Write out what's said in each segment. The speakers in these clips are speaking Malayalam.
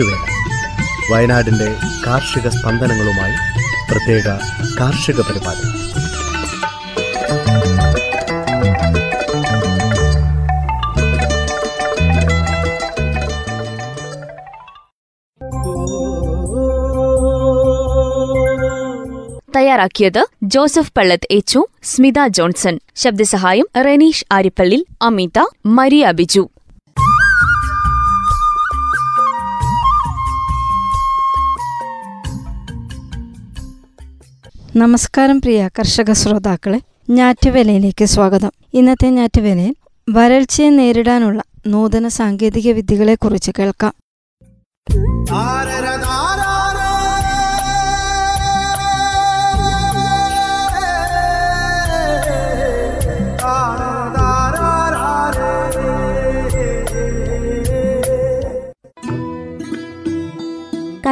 ഞാറ്റുവേല വയനാടിന്റെ കാർഷിക സ്പന്ദനങ്ങളുമായി പ്രത്യേക കാർഷിക പരിപാടി. തയ്യാറാക്കിയത് ജോസഫ് പള്ളത്ത് എച്ചു സ്മിത ജോൺസൺ ശബ്ദസഹായം റെനീഷ് ആരിപ്പള്ളി അമിത മരിയ ബിജു. നമസ്കാരം പ്രിയ കർഷക ശ്രോതാക്കളെ ഞാറ്റുവേലയിലേക്ക് സ്വാഗതം. ഇന്നത്തെ ഞാറ്റുവേലയിൽ വരൾച്ചയെ നേരിടാനുള്ള നൂതന സാങ്കേതിക വിദ്യകളെക്കുറിച്ച് കേൾക്കാം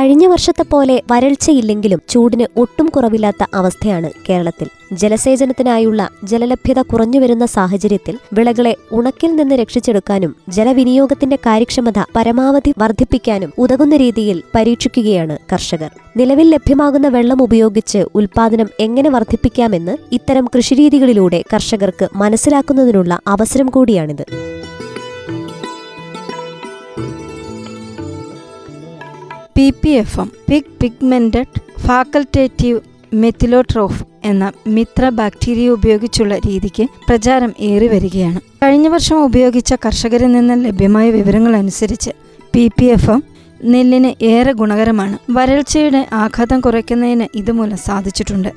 കഴിഞ്ഞ വർഷത്തെ പോലെ വരൾച്ചയില്ലെങ്കിലും ചൂടിന് ഒട്ടും കുറവില്ലാത്ത അവസ്ഥയാണ് കേരളത്തിൽ. ജലസേചനത്തിനായുള്ള ജലലഭ്യത കുറഞ്ഞുവരുന്ന സാഹചര്യത്തിൽ വിളകളെ ഉണക്കിൽ നിന്ന് രക്ഷിച്ചെടുക്കാനും ജലവിനിയോഗത്തിന്റെ കാര്യക്ഷമത പരമാവധി വർദ്ധിപ്പിക്കാനും ഉതകുന്ന രീതിയിൽ പരീക്ഷിക്കുകയാണ് കർഷകർ. നിലവിൽ ലഭ്യമാകുന്ന വെള്ളം ഉപയോഗിച്ച് ഉൽപാദനം എങ്ങനെ വർദ്ധിപ്പിക്കാമെന്ന് ഇത്തരം കൃഷിരീതികളിലൂടെ കർഷകർക്ക് മനസ്സിലാക്കുന്നതിനുള്ള അവസരം കൂടിയാണിത്. P P F M pig pigmented facultative methylotroph എന്ന മിത്ര ബാക്ടീരിയ ഉപയോഗിച്ചുള്ള രീതിക്ക് പ്രചാരം ഏറി വരികയാണ്. കഴിഞ്ഞ വർഷം ഉപയോഗിച്ച കർഷകരിൽ നിന്ന് ലഭ്യമായ വിവരങ്ങൾ അനുസരിച്ച് പി പി എഫ് എം നെല്ലിന് ഏറെ ഗുണകരമാണ്. വരൾച്ചയുടെ ആഘാതം കുറയ്ക്കുന്നതിന് ഇതുമൂലം സാധിച്ചിട്ടുണ്ട്.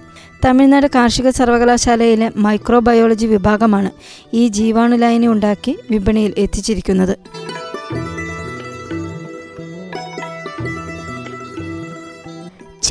തമിഴ്നാട് കാർഷിക സർവകലാശാലയിലെ മൈക്രോബയോളജി വിഭാഗമാണ് ഈ ജീവാണുലായനി ഉണ്ടാക്കി വിപണിയിൽ എത്തിച്ചിരിക്കുന്നത്.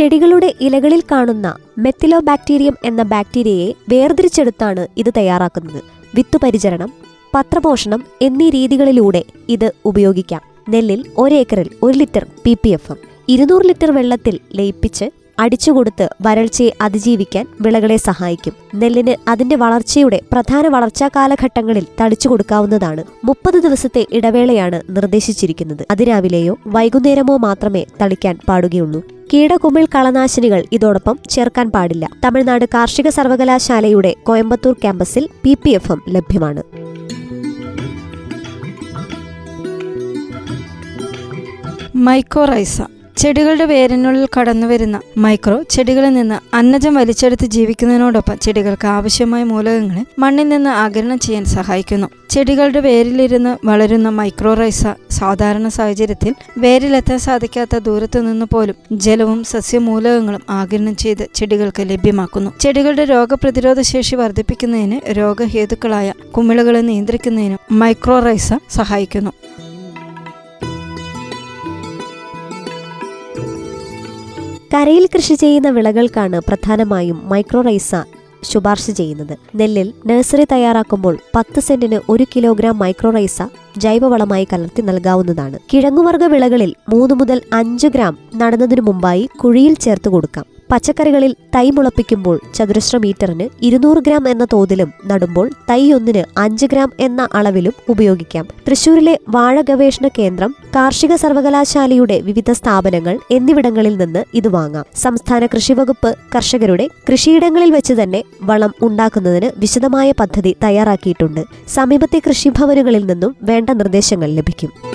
ചെടികളുടെ ഇലകളിൽ കാണുന്ന മെത്തിലോബാക്ടീരിയം എന്ന ബാക്ടീരിയയെ വേർതിരിച്ചെടുത്താണ് ഇത് തയ്യാറാക്കുന്നത്. വിത്തുപരിചരണം പത്രപോഷണം എന്നീ രീതികളിലൂടെ ഇത് ഉപയോഗിക്കാം. നെല്ലിൽ ഒരേക്കറിൽ ഒരു ലിറ്റർ പി പി എഫ്. ഇരുന്നൂറ് ലിറ്റർ വെള്ളത്തിൽ ലയിപ്പിച്ച് അടിച്ചുകൊടുത്ത് വരൾച്ചയെ അതിജീവിക്കാൻ വിളകളെ സഹായിക്കും. നെല്ലിന് അതിന്റെ വളർച്ചയുടെ പ്രധാന വളർച്ചാ കാലഘട്ടങ്ങളിൽ തളിച്ചു കൊടുക്കാവുന്നതാണ് മുപ്പത് ദിവസത്തെ ഇടവേളയാണ് നിർദ്ദേശിച്ചിരിക്കുന്നത്. അതിരാവിലെയോ വൈകുന്നേരമോ മാത്രമേ തളിക്കാൻ പാടുകയുള്ളൂ. കീടകുമിൾ കളനാശിനികൾ ഇതോടൊപ്പം ചേർക്കാൻ പാടില്ല. തമിഴ്നാട് കാർഷിക സർവകലാശാലയുടെ കോയമ്പത്തൂർ ക്യാമ്പസിൽ പി പി എഫ് എം ലഭ്യമാണ്. മൈക്കോറൈസ ചെടികളുടെ വേരിനുള്ളിൽ കടന്നുവരുന്ന മൈക്രോ ചെടികളിൽ നിന്ന് അന്നജം വലിച്ചെടുത്ത് ജീവിക്കുന്നതിനോടൊപ്പം ചെടികൾക്ക് ആവശ്യമായ മൂലകങ്ങളെ മണ്ണിൽ നിന്ന് ആഗിരണം ചെയ്യാൻ സഹായിക്കുന്നു. ചെടികളുടെ വേരിലിരുന്ന് വളരുന്ന മൈക്രോറൈസ സാധാരണ സാഹചര്യത്തിൽ വേരിലെത്താൻ സാധിക്കാത്ത ദൂരത്തു നിന്ന് പോലും ജലവും സസ്യമൂലകങ്ങളും ആഗിരണം ചെയ്ത് ചെടികൾക്ക് ലഭ്യമാക്കുന്നു. ചെടികളുടെ രോഗപ്രതിരോധ ശേഷി വർദ്ധിപ്പിക്കുന്നതിന് രോഗഹേതുക്കളായ കുമിളകളെ നിയന്ത്രിക്കുന്നതിനും മൈക്രോറൈസ സഹായിക്കുന്നു. കരയിൽ കൃഷി ചെയ്യുന്ന വിളകൾക്കാണ് പ്രധാനമായും മൈക്രോറൈസ ശുപാർശ ചെയ്യുന്നത്. നെല്ലിൽ നഴ്സറി തയ്യാറാക്കുമ്പോൾ പത്ത് സെന്റിന് ഒരു കിലോഗ്രാം മൈക്രോറൈസ ജൈവവളമായി കലർത്തി നൽകാവുന്നതാണ്. കിഴങ്ങുവർഗ വിളകളിൽ മൂന്ന് മുതൽ അഞ്ച് ഗ്രാം നടുന്നതിനു മുമ്പായി കുഴിയിൽ ചേർത്ത് കൊടുക്കാം. പച്ചക്കറികളിൽ തൈ മുളപ്പിക്കുമ്പോൾ ചതുരശ്ര മീറ്ററിന് ഇരുന്നൂറ് ഗ്രാം എന്ന തോതിലും നടുമ്പോൾ തൈ ഒന്നിന് അഞ്ച് ഗ്രാം എന്ന അളവിലും ഉപയോഗിക്കാം. തൃശൂരിലെ വാഴ ഗവേഷണ കേന്ദ്രം കാർഷിക സർവകലാശാലയുടെ വിവിധ സ്ഥാപനങ്ങൾ എന്നിവിടങ്ങളിൽ നിന്ന് ഇത് വാങ്ങാം. സംസ്ഥാന കൃഷിവകുപ്പ് കർഷകരുടെ കൃഷിയിടങ്ങളിൽ വെച്ച് തന്നെ വളം ഉണ്ടാക്കുന്നതിന് വിശദമായ പദ്ധതി തയ്യാറാക്കിയിട്ടുണ്ട്. സമീപത്തെ കൃഷിഭവനുകളിൽ നിന്നും വേണ്ട നിർദ്ദേശങ്ങൾ ലഭിക്കും.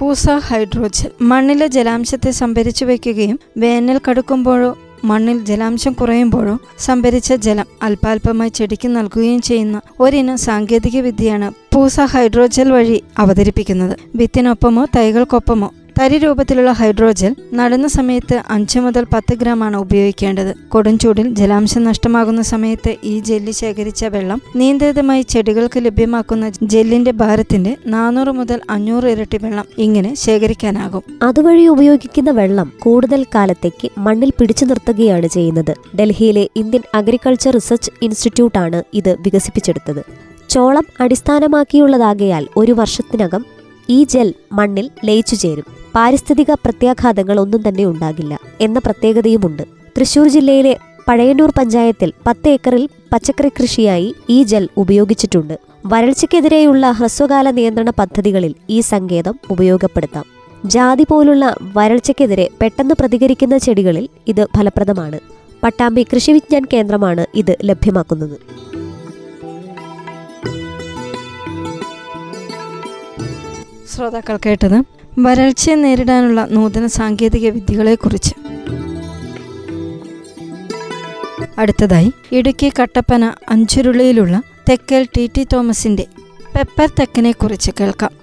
പൂസ ഹൈഡ്രോജൽ. മണ്ണിലെ ജലാംശത്തെ സംഭരിച്ചു വയ്ക്കുകയും വേനൽ കടുക്കുമ്പോഴോ മണ്ണിൽ ജലാംശം കുറയുമ്പോഴോ സംഭരിച്ച ജലം അല്പാൽപമായി ചെടിക്ക് നൽകുകയും ചെയ്യുന്ന ഒരിനം സാങ്കേതിക വിദ്യയാണ് പൂസ ഹൈഡ്രോജൽ വഴി അവതരിപ്പിക്കുന്നത്. വിത്തിനൊപ്പമോ തൈകൾക്കൊപ്പമോ തരി രൂപത്തിലുള്ള ഹൈഡ്രോജൽ നടുന്ന സമയത്ത് അഞ്ച് മുതൽ പത്ത് ആണ് ഉപയോഗിക്കേണ്ടത്. കൊടുംചൂടിൽ ജലാംശം നഷ്ടമാകുന്ന സമയത്ത് ഈ ജെല്ലി ശേഖരിച്ച വെള്ളം നിയന്ത്രിതമായി ചെടികൾക്ക് ലഭ്യമാക്കുന്ന ജെല്ലിന്റെ ഭാരത്തിന്റെ നാനൂറ് മുതൽ അഞ്ഞൂറ് ഇരട്ടി വെള്ളം ഇങ്ങനെ ശേഖരിക്കാനാകും. അതുവഴി ഉപയോഗിക്കുന്ന വെള്ളം കൂടുതൽ കാലത്തേക്ക് മണ്ണിൽ പിടിച്ചു നിർത്തുകയാണ് ചെയ്യുന്നത്. ഡൽഹിയിലെ ഇന്ത്യൻ അഗ്രികൾച്ചർ റിസർച്ച് ഇൻസ്റ്റിറ്റ്യൂട്ട് ആണ് ഇത് വികസിപ്പിച്ചെടുത്തത്. ചോളം അടിസ്ഥാനമാക്കിയുള്ളതാകയാൽ ഒരു വർഷത്തിനകം ഈ ജെൽ മണ്ണിൽ ലയിച്ചു ചേരും. പാരിസ്ഥിതിക പ്രത്യാഘാതങ്ങൾ ഒന്നും തന്നെ ഉണ്ടാകില്ല എന്ന പ്രത്യേകതയുമുണ്ട്. തൃശൂർ ജില്ലയിലെ പഴയന്നൂർ പഞ്ചായത്തിൽ പത്ത് ഏക്കറിൽ പച്ചക്കറി കൃഷിയായി ഈ ജെൽ ഉപയോഗിച്ചിട്ടുണ്ട്. വരൾച്ചയ്ക്കെതിരെയുള്ള ഹ്രസ്വകാല നിയന്ത്രണ പദ്ധതികളിൽ ഈ സങ്കേതം ഉപയോഗപ്പെടുത്താം. ജാതി പോലുള്ള വരൾച്ചയ്ക്കെതിരെ പെട്ടെന്ന് പ്രതികരിക്കുന്ന ചെടികളിൽ ഇത് ഫലപ്രദമാണ്. പട്ടാമ്പി കൃഷി വിജ്ഞാൻ കേന്ദ്രമാണ് ഇത് ലഭ്യമാക്കുന്നത്. ശ്രോതാക്കൾ കേട്ടത് വരൾച്ചയെ നേരിടാനുള്ള നൂതന സാങ്കേതിക വിദ്യകളെക്കുറിച്ച്. അടുത്തതായി ഇടുക്കി കട്ടപ്പന അഞ്ചുരുളിയിലുള്ള തെക്കൽ ടി ടി തോമസിന്റെ പെപ്പർ തെക്കനെ കുറിച്ച് കേൾക്കാം.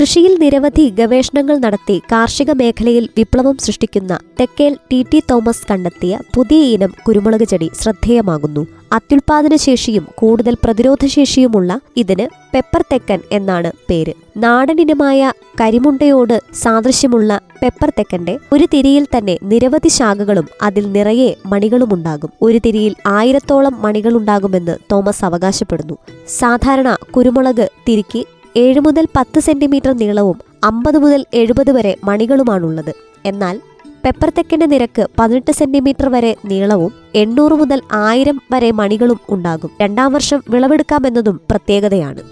കൃഷിയിൽ നിരവധി ഗവേഷണങ്ങൾ നടത്തി കാർഷിക മേഖലയിൽ വിപ്ലവം സൃഷ്ടിക്കുന്ന തെക്കേൽ ടി ടി തോമസ് കണ്ടെത്തിയ പുതിയ ഇനം കുരുമുളക് ചെടി ശ്രദ്ധേയമാകുന്നു. അത്യുൽപാദന ശേഷിയും കൂടുതൽ പ്രതിരോധശേഷിയുമുള്ള ഇതിന് പെപ്പർ തെക്കൻ എന്നാണ് പേര്. നാടനിനമായ കരിമുണ്ടയോട് സാദൃശ്യമുള്ള പെപ്പർ തെക്കന്റെ ഒരു തിരിയിൽ തന്നെ നിരവധി ശാഖകളും അതിൽ നിറയെ മണികളുമുണ്ടാകും. ഒരു തിരിയിൽ ആയിരത്തോളം മണികളുണ്ടാകുമെന്ന് തോമസ് അവകാശപ്പെടുന്നു. സാധാരണ കുരുമുളക് തിരിക്ക് ഏഴ് മുതൽ പത്ത് സെന്റിമീറ്റർ നീളവും അമ്പത് മുതൽ എഴുപത് വരെ മണികളുമാണുള്ളത്. എന്നാൽ പെപ്പർ തെക്കിന്റെ നിരക്ക് പതിനെട്ട് സെന്റിമീറ്റർ വരെ നീളവും എണ്ണൂറ് മുതൽ ആയിരം വരെ മണികളും ഉണ്ടാകും. രണ്ടാം വർഷം വിളവെടുക്കാമെന്നതും പ്രത്യേകതയാണ്.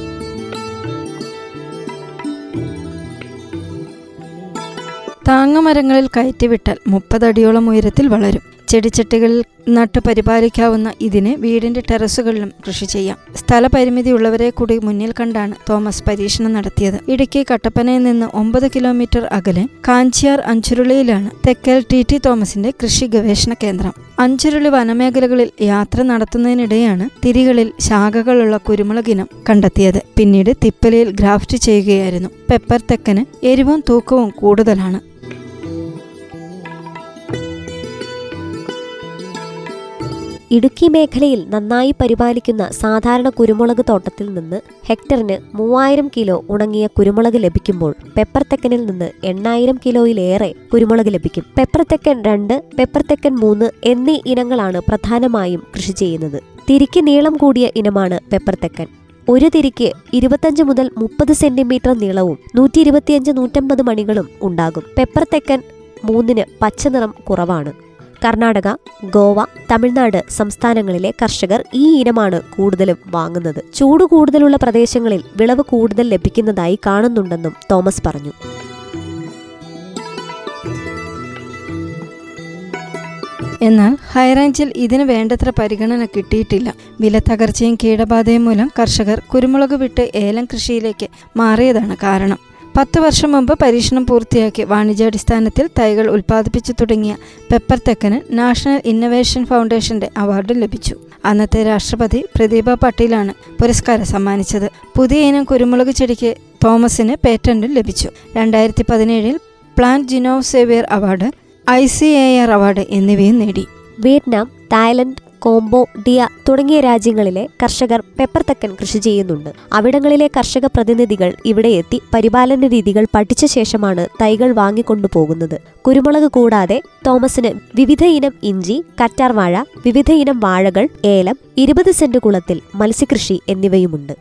താങ്ങമരങ്ങളിൽ കയറ്റിവിട്ടാൽ മുപ്പതടിയോളം ഉയരത്തിൽ വളരും. ചെടിച്ചട്ടികളിൽ നട്ടു പരിപാലിക്കാവുന്ന ഇതിനെ വീടിന്റെ ടെറസുകളിലും കൃഷി ചെയ്യാം. സ്ഥലപരിമിതി ഉള്ളവരെ കൂടി മുന്നിൽ കണ്ടാണ് തോമസ് പരീക്ഷണം നടത്തിയത്. ഇടുക്കി കട്ടപ്പനയിൽ നിന്ന് ഒമ്പത് കിലോമീറ്റർ അകലെ കാഞ്ചിയാർ അഞ്ചുരുളിയിലാണ് തെക്കൽ ടി ടി തോമസിന്റെ കൃഷി ഗവേഷണ കേന്ദ്രം. അഞ്ചുരുളി വനമേഖലകളിൽ യാത്ര നടത്തുന്നതിനിടെയാണ് തിരികളിൽ ശാഖകളുള്ള കുരുമുളകിനം കണ്ടെത്തിയത്. പിന്നീട് തിപ്പലയിൽ ഗ്രാഫ്റ്റ് ചെയ്യുകയായിരുന്നു. പെപ്പർ തെക്കന് എരിവും തൂക്കവും കൂടുതലാണ്. ഇടുക്കി മേഖലയിൽ നന്നായി പരിപാലിക്കുന്ന സാധാരണ കുരുമുളക് തോട്ടത്തിൽ നിന്ന് ഹെക്ടറിന് മൂവായിരം കിലോ ഉണങ്ങിയ കുരുമുളക് ലഭിക്കുമ്പോൾ പെപ്പർ തെക്കനിൽ നിന്ന് എണ്ണായിരം കിലോയിലേറെ കുരുമുളക് ലഭിക്കും. പെപ്പർ തെക്കൻ രണ്ട് പെപ്പർ തെക്കൻ മൂന്ന് എന്നീ ഇനങ്ങളാണ് പ്രധാനമായും കൃഷി ചെയ്യുന്നത്. തിരിക്ക് നീളം കൂടിയ ഇനമാണ് പെപ്പർ തെക്കൻ. ഒരു തിരിക്ക് ഇരുപത്തഞ്ച് മുതൽ മുപ്പത് സെന്റിമീറ്റർ നീളവും നൂറ്റി ഇരുപത്തിയഞ്ച് നൂറ്റമ്പത് മണികളും ഉണ്ടാകും. പെപ്പർ തെക്കൻ മൂന്നിന് പച്ചനിറം കുറവാണ്. കർണാടക ഗോവ തമിഴ്നാട് സംസ്ഥാനങ്ങളിലെ കർഷകർ ഈ ഇനമാണ് കൂടുതലും വാങ്ങുന്നത്. ചൂട് കൂടുതലുള്ള പ്രദേശങ്ങളിൽ വിളവ് കൂടുതൽ ലഭിക്കുന്നതായി കാണുന്നുണ്ടെന്നും തോമസ് പറഞ്ഞു. എന്നാൽ ഹൈറേഞ്ചിൽ ഇതിന് വേണ്ടത്ര പരിഗണന കിട്ടിയിട്ടില്ല. വില തകർച്ചയും കീടബാധയും മൂലം കർഷകർ കുരുമുളക് വിട്ട് ഏലം കൃഷിയിലേക്ക് മാറിയതാണ് കാരണം. പത്ത് വർഷം മുമ്പ് പരീക്ഷണം പൂർത്തിയാക്കി വാണിജ്യാടിസ്ഥാനത്തിൽ തൈകൾ ഉൽപ്പാദിപ്പിച്ചു തുടങ്ങിയ പെപ്പർ തെക്കന് നാഷണൽ ഇന്നവേഷൻ ഫൗണ്ടേഷന്റെ അവാർഡ് ലഭിച്ചു. അന്നത്തെ രാഷ്ട്രപതി പ്രദീപ പട്ടീലാണ് പുരസ്കാരം സമ്മാനിച്ചത്. പുതിയ ഇനം കുരുമുളക് ചെടിക്ക് തോമസിന് പേറ്റന്റും ലഭിച്ചു. രണ്ടായിരത്തി പതിനേഴിൽ plant genome saviour award I C A R award എന്നിവയും നേടി. വിയറ്റ്നാം തായ്ലൻഡ് കോംബോ ഡിയ തുടങ്ങിയ രാജ്യങ്ങളിലെ കർഷകർ പെപ്പർ തെക്കൻ കൃഷി ചെയ്യുന്നുണ്ട്. അവിടങ്ങളിലെ കർഷക പ്രതിനിധികൾ ഇവിടെ എത്തി പരിപാലന രീതികൾ പഠിച്ച ശേഷമാണ് തൈകൾ വാങ്ങിക്കൊണ്ടുപോകുന്നത് കുരുമുളക് കൂടാതെ തോമസിന് വിവിധ ഇനം ഇഞ്ചി കറ്റാർവാഴ വിവിധ ഇനം വാഴകൾ ഏലം ഇരുപത് സെന്റ് കുളത്തിൽ മത്സ്യകൃഷി എന്നിവയുമുണ്ട്.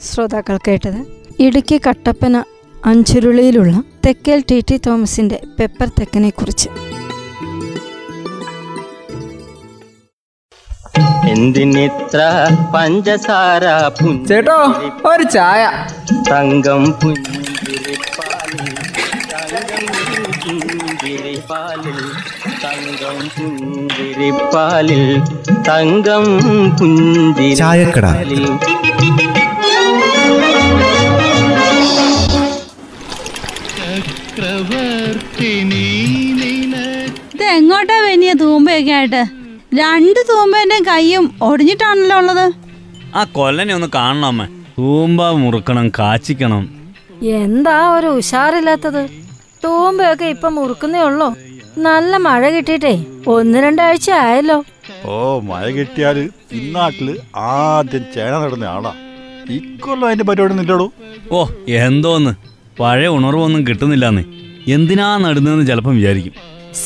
ശ്രോതാക്കൾ കേട്ടത് ഇടുക്കി കട്ടപ്പന അഞ്ചുരുളിയിലുള്ള തെക്കേൽ ടി. ടി. തോമസിന്റെ പെപ്പർ തെക്കനെ കുറിച്ച് എന്തിനിത്ര പഞ്ചസാര ചേട്ടോ ഒരു ചായ. തങ്കം പുഞ്ചിരിപ്പാലിൽ തങ്കം പുഞ്ചിരിപ്പാലിൽ തങ്കം പുഞ്ചിരിപ്പാലിൽ. ഇത് എങ്ങോട്ടാ വലിയ തൂമ്പയൊക്കെ ആയിട്ട്? രണ്ട് തൂമ്പേന്റെ കൈയും ഒടിഞ്ഞിട്ടാണല്ലോ ഉള്ളത്. ആ കൊല്ലനെ ഒന്ന് കാണണം അമ്മ. തൂമ്പ മുറുക്കണം കാച്ചിക്കണം. എന്താ ഒരു ഉഷാറില്ലാത്തത്? തൂമ്പയൊക്കെ ഇപ്പൊ മുറുക്കുന്നേ ഉള്ളോ. നല്ല മഴ കിട്ടിയിട്ടേ ഒന്ന് രണ്ടാഴ്ച ആയല്ലോ. ഓ മഴ കിട്ടിയാൽ ഇന്നാട്ടിൽ ആദ്യം ചേന നടന്ന ആളാ. ഇക്കൊല്ലം അതിന്റെ പരിപാടി നില്ലടൂ ഓ എന്തോന്ന്? പഴയ ഉണർവൊന്നും കിട്ടുന്നില്ലാന്ന് എന്തിനാ നടുന്നതെന്ന് ചിലപ്പം വിചാരിക്കും.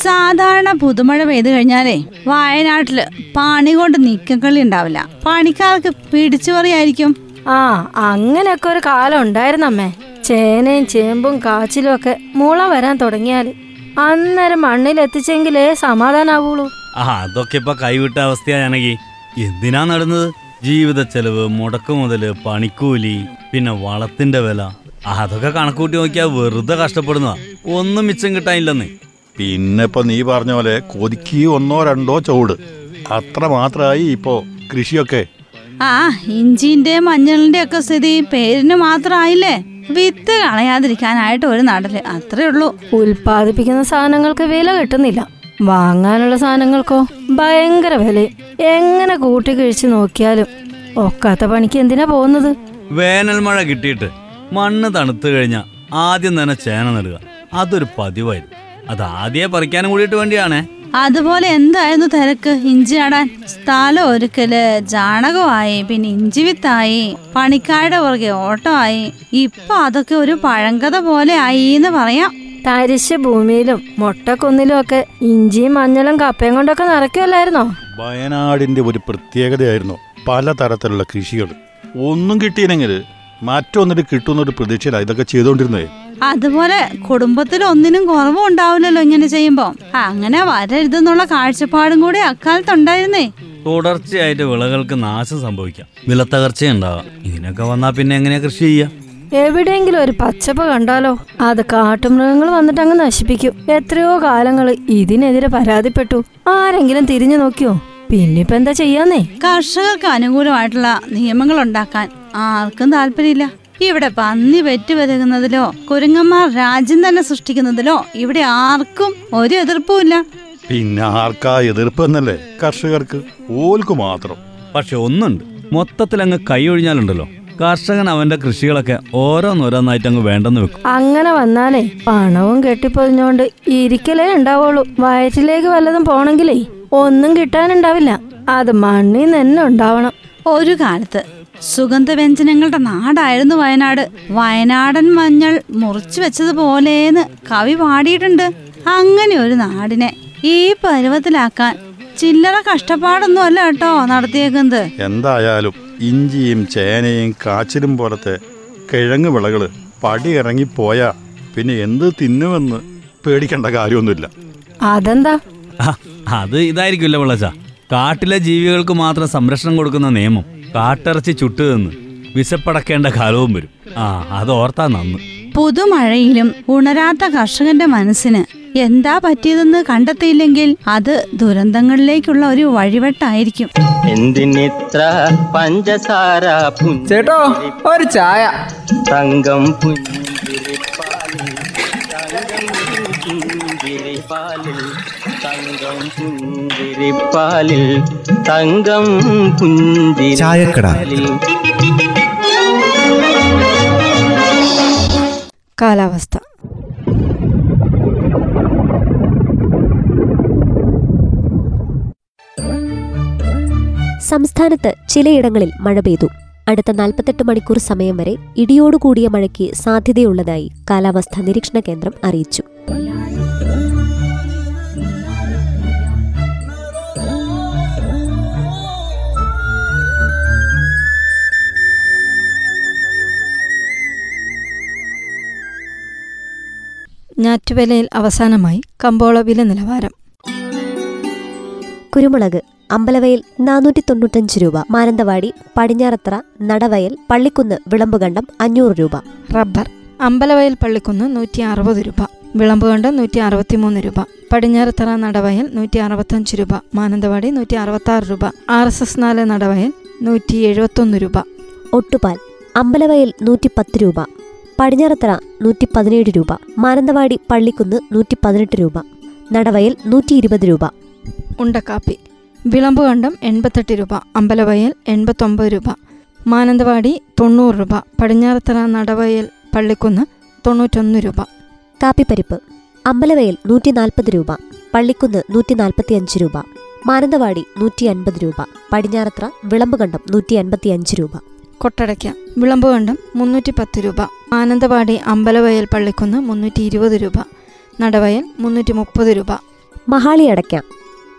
സാധാരണ പുതുമഴ പെയ്തു കഴിഞ്ഞാലേ വയനാട്ടിൽ പണി കൊണ്ട് നീക്കക്കളി ഉണ്ടാവില്ല. പണിക്കാർക്ക് പിടിച്ചു പറയായിരിക്കും. ആ അങ്ങനെയൊക്കെ ഒരു കാലം ഉണ്ടായിരുന്നമ്മേ ചേനയും ചേമ്പും കാച്ചിലും ഒക്കെ മുള വരാൻ തുടങ്ങിയാൽ അന്നേരം മണ്ണിൽ എത്തിച്ചെങ്കിലേ സമാധാനാവുള്ളൂ. ആ അതൊക്കെ ഇപ്പൊ കൈവിട്ട അവസ്ഥയാണെങ്കിൽ എന്തിനാ നടുന്നത്? ജീവിത ചെലവ് മുടക്കു മുതൽ പണിക്കൂലി പിന്നെ വളത്തിന്റെ വില. അതൊക്കെ കണക്കൂട്ടി നോക്കിയാ വെറുതെ കഷ്ടപ്പെടുന്നതാ. ഒന്നും മിച്ചം കിട്ടാനില്ലെന്ന്. പിന്നെ ഇപ്പൊ നീ പറഞ്ഞ പോലെ കൊതിക്ക് ഒന്നോ രണ്ടോ ചൂട്. അത്ര മാത്രമായി ഇപ്പോ കൃഷിയൊക്കെ. ആ ഇഞ്ചിന്റെ മഞ്ഞളിന്റെ ഒക്കെ സ്ഥിതി പേരിന് മാത്രമായില്ലേ? വിത്ത് കളയാതിരിക്കാനായിട്ട് ഒരു നടൽ അത്രേ ഉള്ളൂ. ഉൽപാദിപ്പിക്കുന്ന സാധനങ്ങൾക്ക് വില കിട്ടുന്നില്ല. വാങ്ങാനുള്ള സാധനങ്ങൾക്കോ? ഭയങ്കര വില എങ്ങനെ കൂട്ടി കഴിച്ച് നോക്കിയാലും ഒക്കാത്ത പണിക്ക് എന്തിനാ പോകുന്നത്? വേനൽ മഴ കിട്ടിയിട്ട് മണ്ണ് തണുത്തു കഴിഞ്ഞാൽ ആദ്യം തന്നെ ചേന നടുക. അതൊരു പതിവായിരുന്നു അത് ആദ്യമേ പറിക്കാനും കൂടിയിട്ട് വേണ്ടിയാണേ. അതുപോലെ എന്തായിരുന്നു തിരക്ക്? ഇഞ്ചി ആടാൻ സ്ഥലം ഒരുക്കൽ ചാണകമായി പിന്നെ ഇഞ്ചി വിത്തായി പണിക്കാരുടെ പുറകെ ഓട്ടമായി. ഇപ്പൊ അതൊക്കെ ഒരു പഴങ്കഥ പോലെ ആയി എന്ന് പറയാം. തരിശ് ഭൂമിയിലും മൊട്ടക്കുന്നിലും ഒക്കെ ഇഞ്ചിയും മഞ്ഞളും കപ്പയും കൊണ്ടൊക്കെ നിറയ്ക്കുമല്ലായിരുന്നോ വയനാടിന്റെ ഒരു പ്രത്യേകതയായിരുന്നു പല തരത്തിലുള്ള കൃഷികൾ. ഒന്നും കിട്ടിയില്ലെങ്കിൽ മറ്റൊന്നിട്ട് കിട്ടുന്നൊരു പ്രതീക്ഷയിലാണ് ഇതൊക്കെ ചെയ്തുകൊണ്ടിരുന്നേ അതുപോലെ കുടുംബത്തിൽ ഒന്നിനും കുറവും ഉണ്ടാവില്ലല്ലോ ഇങ്ങനെ ചെയ്യുമ്പോ. അങ്ങനെ വരരുതെന്നുള്ള കാഴ്ചപ്പാടും കൂടി അക്കാലത്ത് ഉണ്ടായിരുന്നേ. തുടർച്ചയായിട്ട് വിളകൾക്ക് നാശം സംഭവിക്കാം. വിലത്തകർച്ചയുണ്ടാവാം. ഇതിനൊക്കെ വന്നാ പിന്നെ എങ്ങനെയാ കൃഷി ചെയ്യാ? എവിടെയെങ്കിലും ഒരു പച്ചപ്പ് കണ്ടാലോ? അത് കാട്ടുമൃഗങ്ങൾ വന്നിട്ട് അങ്ങ് നശിപ്പിക്കും. എത്രയോ കാലങ്ങൾ ഇതിനെതിരെ പരാതിപ്പെട്ടു. ആരെങ്കിലും തിരിഞ്ഞു നോക്കിയോ? പിന്നിപ്പോ എന്താ ചെയ്യാന്നേ? കർഷകർക്ക് അനുകൂലമായിട്ടുള്ള നിയമങ്ങൾ ഉണ്ടാക്കാൻ ആർക്കും താല്പര്യമില്ല. ഇവിടെ പന്നി പെറ്റുപെരുകുന്നതിലോ കുരങ്ങന്മാർ രാജ്യം തന്നെ സൃഷ്ടിക്കുന്നതിലോ ഇവിടെ ആർക്കും ഒരു എതിർപ്പുമില്ല പിന്നെ ആർക്കാ എതിർപ്പ് എന്നല്ലേ കർഷകർക്ക്? ഓൽക്ക് മാത്രം. പക്ഷെ ഒന്നുണ്ട്. മൊത്തത്തിൽ അങ്ങ് കൈ ഒഴിഞ്ഞാലുണ്ടല്ലോ. കർഷകൻ അവന്റെ കൃഷികളൊക്കെ ഓരോന്നോരോന്നായിട്ട് അങ്ങ് വേണ്ടെന്ന് വെക്കും. അങ്ങനെ വന്നാലേ പണവും കെട്ടിപ്പൊതിഞ്ഞോണ്ട് ഇരിക്കലേ ഉണ്ടാവുള്ളൂ. വയറ്റിലേക്ക് വല്ലതും പോണെങ്കിലേ ഒന്നും കിട്ടാനുണ്ടാവില്ല. അത് മണ്ണിൽ നിന്ന് തന്നെ ഉണ്ടാവണം. ഒരു കാലത്ത് സുഗന്ധവ്യഞ്ജനങ്ങളുടെ നാടായിരുന്നു വയനാട്. വയനാടൻ മഞ്ഞൾ മുറിച്ചു വെച്ചതുപോലേന്ന് കവി പാടിയിട്ടുണ്ട്. അങ്ങനെ ഒരു നാടിനെ ഈ പരുവത്തിലാക്കാൻ ചില്ലറ കഷ്ടപ്പാടൊന്നും അല്ല കേട്ടോ നടത്തിയേക്കുന്നത്. എന്തായാലും ഇഞ്ചിയും ചേനയും കാച്ചിലും പോലത്തെ കിഴങ്ങ് വിളകൾ പടി ഇറങ്ങിപ്പോയാ പിന്നെ എന്ത് തിന്നുമെന്ന് പേടിക്കേണ്ട കാര്യമൊന്നുമില്ല. അതെന്താ? അത് ഇതായിരിക്കില്ല വിളച്ച കാട്ടിലെ ജീവികൾക്ക് മാത്രം സംരക്ഷണം കൊടുക്കുന്ന നിയമം. കാട്ടിറച്ചി ചുട്ടു നിന്ന് വിശപ്പടക്കേണ്ട കാലവും വരും. ആ അത് ഓർത്താ നന്ന്. പുതുമഴയിലും ഉണരാത്ത കർഷകന്റെ മനസ്സിന് എന്താ പറ്റിയതെന്ന് കണ്ടെത്തിയില്ലെങ്കിൽ അത് ദുരന്തങ്ങളിലേക്കുള്ള ഒരു വഴിവെട്ടായിരിക്കും. എന്തിനിത്ര പഞ്ചസാര ചേട്ടോ ഒരു ചായ. തങ്കം പുഞ്ചിരിപ്പാലിൽ തങ്കം പുഞ്ചിരിപ്പാലിൽ. പുഞ്ചിരിപ്പാലിൽ തങ്കം ചായക്കട. പുഞ്ചിരിപ്പാലിൽ കാലാവസ്ഥ. സംസ്ഥാനത്ത് ചിലയിടങ്ങളിൽ മഴ പെയ്തു. അടുത്ത നാൽപ്പത്തെട്ട് മണിക്കൂർ സമയം വരെ ഇടിയോടുകൂടിയ മഴയ്ക്ക് സാധ്യതയുള്ളതായി കാലാവസ്ഥാ നിരീക്ഷണ കേന്ദ്രം അറിയിച്ചു. ഞാറ്റുവേലയിൽ അവസാനമായി കമ്പോള വില നിലവാരം. കുരുമുളക് അമ്പലവയൽ നാനൂറ്റി തൊണ്ണൂറ്റഞ്ച് രൂപ. മാനന്തവാടി പടിഞ്ഞാറത്തറ നടവയൽ പള്ളിക്കുന്ന് വിളമ്പുകണ്ടം അഞ്ഞൂറ് രൂപ. റബ്ബർ അമ്പലവയൽ പള്ളിക്കുന്ന് നൂറ്റി അറുപത് രൂപ. വിളമ്പുകണ്ടം നൂറ്റി അറുപത്തിമൂന്ന് രൂപ. പടിഞ്ഞാറത്തറ നടവയൽ നൂറ്റി അറുപത്തഞ്ച് രൂപ. മാനന്തവാടി നൂറ്റി അറുപത്താറ് രൂപ. ആർ എസ് എസ് നാല് നടവയൽ നൂറ്റി എഴുപത്തൊന്ന് രൂപ. ഒട്ടുപാൽ അമ്പലവയൽ നൂറ്റി പത്ത് രൂപ. പടിഞ്ഞാറത്തറ നൂറ്റി പതിനേഴ് രൂപ മാനന്തവാടി പള്ളിക്കുന്ന് നൂറ്റി പതിനെട്ട് രൂപ നടവയൽ നൂറ്റി ഇരുപത് രൂപ. ഉണ്ടക്കാപ്പി വിളമ്പുകണ്ടം എൺപത്തെട്ട് രൂപ അമ്പലവയൽ എൺപത്തൊമ്പത് രൂപ മാനന്തവാടി തൊണ്ണൂറ് രൂപ പടിഞ്ഞാറത്തറ നടവയൽ പള്ളിക്കുന്ന് തൊണ്ണൂറ്റൊന്ന് രൂപ. കാപ്പിപ്പരിപ്പ് അമ്പലവയൽ നൂറ്റി നാൽപ്പത് രൂപ പള്ളിക്കുന്ന് നൂറ്റി നാൽപ്പത്തി അഞ്ച് രൂപ മാനന്തവാടി നൂറ്റി അൻപത് രൂപ പടിഞ്ഞാറത്ര വിളമ്പുകണ്ടം നൂറ്റി അൻപത്തി അഞ്ച് രൂപ. കൊട്ടടയ്ക്ക. വിളമ്പുകണ്ടം മുന്നൂറ്റി പത്ത് രൂപ. ആനന്ദവാടി അമ്പലവയൽ പള്ളിക്കുന്ന് മുന്നൂറ്റി ഇരുപത് രൂപ. നടവയൽ മുന്നൂറ്റി മുപ്പത് രൂപ. മഹാളി അടയ്ക്ക.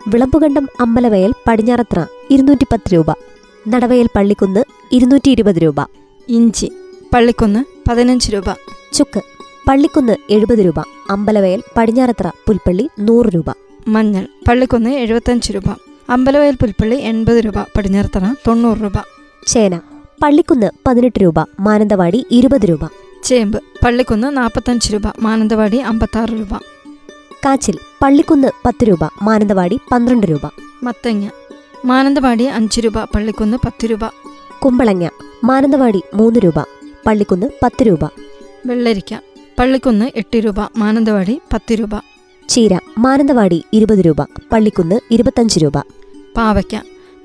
വിളമ്പുകണ്ടം അമ്പലവയൽ പടിഞ്ഞാറത്ര ഇരുന്നൂറ്റി പത്ത് രൂപ. നടവയൽ പള്ളിക്കുന്ന് ഇരുന്നൂറ്റി ഇരുപത് രൂപ. ഇഞ്ചി പള്ളിക്കുന്ന് പതിനഞ്ച് രൂപ. ചുക്ക് പള്ളിക്കുന്ന് എഴുപത് രൂപ. അമ്പലവയൽ പടിഞ്ഞാറത്ര പുൽപ്പള്ളി നൂറ് രൂപ. മഞ്ഞൾ പള്ളിക്കുന്ന് എഴുപത്തഞ്ച് രൂപ. അമ്പലവയൽ പുൽപ്പള്ളി എൺപത് രൂപ. പടിഞ്ഞാറത്തറ തൊണ്ണൂറ് രൂപ. ചേന പള്ളിക്കുന്ന് പതിനെട്ട് രൂപ മാനന്തവാടി ഇരുപത് രൂപ. ചേമ്പ് പള്ളിക്കുന്ന് നാൽപ്പത്തഞ്ച് രൂപ മാനന്തവാടി അമ്പത്താറ് രൂപ. കാച്ചിൽ പള്ളിക്കുന്ന് പത്ത് രൂപ മാനന്തവാടി പന്ത്രണ്ട് രൂപ. മത്തങ്ങ മാനന്തവാടി അഞ്ച് രൂപ പള്ളിക്കുന്ന് പത്ത് രൂപ. കുമ്പളങ്ങ മാനന്തവാടി മൂന്ന് രൂപ പള്ളിക്കുന്ന് പത്ത് രൂപ. വെള്ളരിക്ക പള്ളിക്കുന്ന് എട്ട് രൂപ മാനന്തവാടി പത്ത് രൂപ. ചീര മാനന്തവാടി ഇരുപത് രൂപ പള്ളിക്കുന്ന് ഇരുപത്തഞ്ച് രൂപ. പാവയ്ക്ക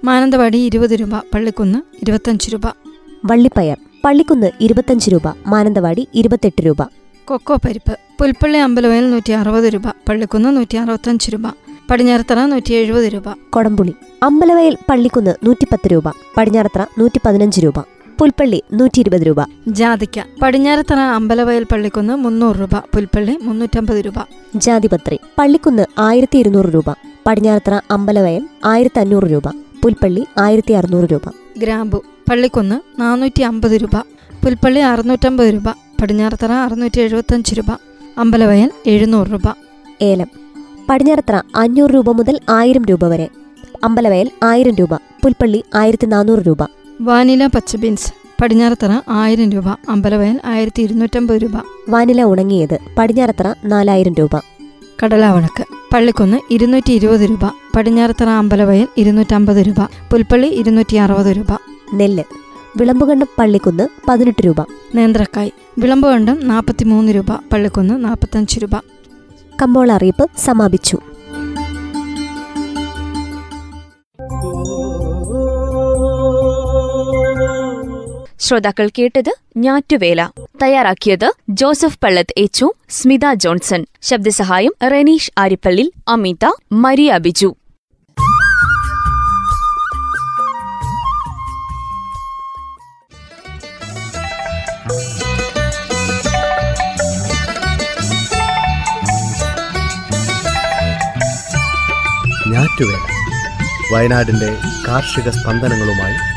മാനന്തവാടി ഇരുപത് രൂപ പള്ളിക്കുന്ന് ഇരുപത്തഞ്ച് രൂപ. വള്ളിപ്പയർ പള്ളിക്കുന്ന് ഇരുപത്തഞ്ച് രൂപ മാനന്തവാടി ഇരുപത്തെട്ട് രൂപ. കൊക്കോ പരിപ്പ് പുൽപ്പള്ളി അമ്പലവയൽ നൂറ്റി അറുപത് രൂപ പള്ളിക്കുന്ന് നൂറ്റി അറുപത്തഞ്ച് രൂപ പടിഞ്ഞാറത്തറ നൂറ്റി എഴുപത് രൂപ. കൊടംപുളി അമ്പലവയൽ പള്ളിക്കുന്ന് നൂറ്റിപ്പത്ത് രൂപ പടിഞ്ഞാറത്തറ നൂറ്റി പതിനഞ്ച് രൂപ. പുൽപ്പള്ളി നൂറ്റി ഇരുപത് രൂപ. ജാതിക്ക പടിഞ്ഞാറത്തറ അമ്പലവയൽ പള്ളിക്കുന്ന് മുന്നൂറ് രൂപ പുൽപ്പള്ളി മുന്നൂറ്റമ്പത് രൂപ. ജാതിപത്രി പള്ളിക്കുന്ന് ആയിരത്തി ഇരുന്നൂറ് രൂപ പടിഞ്ഞാറത്തറ അമ്പലവയൽ ആയിരത്തി അഞ്ഞൂറ് രൂപ പുൽപ്പള്ളി ആയിരത്തി അറുന്നൂറ് രൂപ. ഗ്രാമ്പു. പള്ളിക്കുന്ന് നാനൂറ്റി അമ്പത് രൂപ. പുൽപ്പള്ളി അറുന്നൂറ്റമ്പത് രൂപ. പടിഞ്ഞാറത്തറ അറുന്നൂറ്റി എഴുപത്തഞ്ച് രൂപ. അമ്പലവയൽ എഴുന്നൂറ് രൂപ. ഏലം. പടിഞ്ഞാറത്തറ അഞ്ഞൂറ് രൂപ മുതൽ ആയിരം രൂപ വരെ. അമ്പലവയൽ ആയിരം രൂപ. പുൽപ്പള്ളി ആയിരത്തി നാനൂറ് രൂപ. വാനില പച്ച ബീൻസ്. പടിഞ്ഞാറത്തറ ആയിരം രൂപ. അമ്പലവയൽ ആയിരത്തി ഇരുന്നൂറ്റമ്പത് രൂപ. വാനില ഉണങ്ങിയത് പടിഞ്ഞാറത്തറ നാലായിരം രൂപ. കടലാവണക്ക് പള്ളിക്കുന്ന് ഇരുന്നൂറ്റി ഇരുപത് രൂപ. പടിഞ്ഞാറത്തറ അമ്പലവയൽ ഇരുന്നൂറ്റമ്പത് രൂപ. പുൽപ്പള്ളി ഇരുന്നൂറ്റി അറുപത് രൂപ. നെല്ല്. വിളമ്പുകണ്ടം പള്ളിക്കുന്ന് പതിനെട്ട് രൂപ. നേന്ത്രക്കായ്. വിളമ്പുകണ്ടം നാൽപ്പത്തി മൂന്ന് രൂപ. പള്ളിക്കുന്ന് നാൽപ്പത്തഞ്ച് രൂപ. കമ്പോള അറിയിപ്പ് സമാപിച്ചു. ശ്രോതാക്കൾ കേട്ടത് ഞാറ്റുവേല. തയ്യാറാക്കിയത് ജോസഫ് പള്ളത്ത് എച്ചു സ്മിത ജോൺസൺ. ശബ്ദസഹായം റെനീഷ് ആരിപ്പള്ളി അമിത മരിയ ബിജു. വയനാടിന്റെ കാർഷിക സ്പന്ദനങ്ങളുമായി